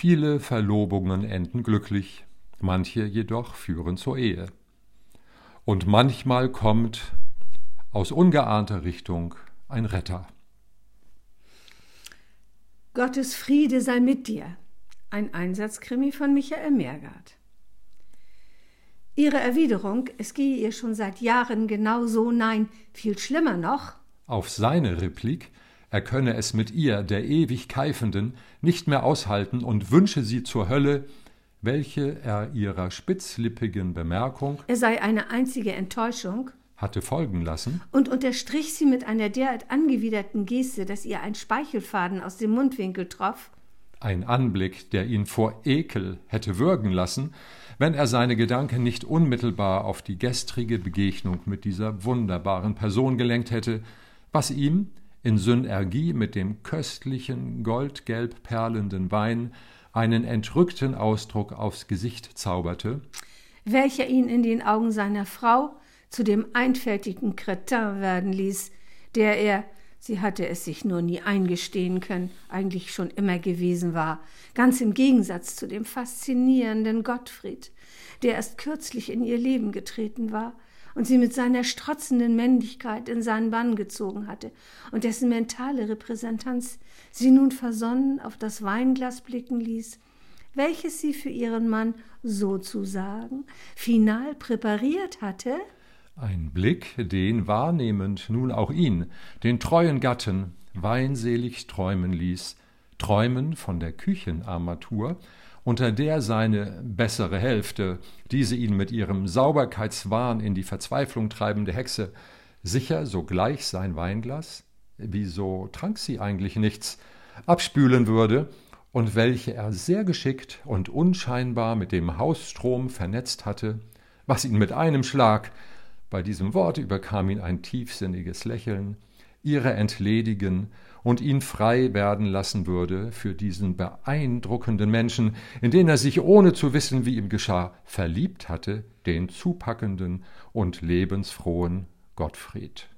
Viele Verlobungen enden glücklich, manche jedoch führen zur Ehe. Und manchmal kommt aus ungeahnter Richtung ein Retter. Gottes Friede sei mit dir. Ein Einsatzkrimi von Michael Meergard. Ihre Erwiderung, es gehe ihr schon seit Jahren genau so, nein, viel schlimmer noch. Auf seine Replik, er könne es mit ihr, der ewig Keifenden, nicht mehr aushalten und wünsche sie zur Hölle, welche er ihrer spitzlippigen Bemerkung, er sei eine einzige Enttäuschung, hatte folgen lassen. und unterstrich sie mit einer derart angewiderten Geste, dass ihr ein Speichelfaden aus dem Mundwinkel troff, ein Anblick, der ihn vor Ekel hätte würgen lassen, wenn er seine Gedanken nicht unmittelbar auf die gestrige Begegnung mit dieser wunderbaren Person gelenkt hätte, was ihm in Synergie mit dem köstlichen, goldgelb perlenden Wein einen entrückten Ausdruck aufs Gesicht zauberte, welcher ihn in den Augen seiner Frau zu dem einfältigen Cretin werden ließ, der er, sie hatte es sich nur nie eingestehen können, eigentlich schon immer gewesen war, ganz im Gegensatz zu dem faszinierenden Gottfried, der erst kürzlich in ihr Leben getreten war und sie mit seiner strotzenden Männlichkeit in seinen Bann gezogen hatte und dessen mentale Repräsentanz sie nun versonnen auf das Weinglas blicken ließ, welches sie für ihren Mann sozusagen final präpariert hatte, ein Blick, den wahrnehmend nun auch ihn, den treuen Gatten, weinselig träumen ließ, träumen von der Küchenarmatur, unter der seine bessere Hälfte, diese ihn mit ihrem Sauberkeitswahn in die Verzweiflung treibende Hexe, sicher sogleich sein Weinglas, wieso trank sie eigentlich nichts, abspülen würde und welche er sehr geschickt und unscheinbar mit dem Hausstrom vernetzt hatte, was ihn mit einem Schlag bei diesem Wort überkam ihn ein tiefsinniges Lächeln, ihre entledigen und ihn frei werden lassen würde für diesen beeindruckenden Menschen, in den er sich, ohne zu wissen, wie ihm geschah, verliebt hatte, den zupackenden und lebensfrohen Gottfried.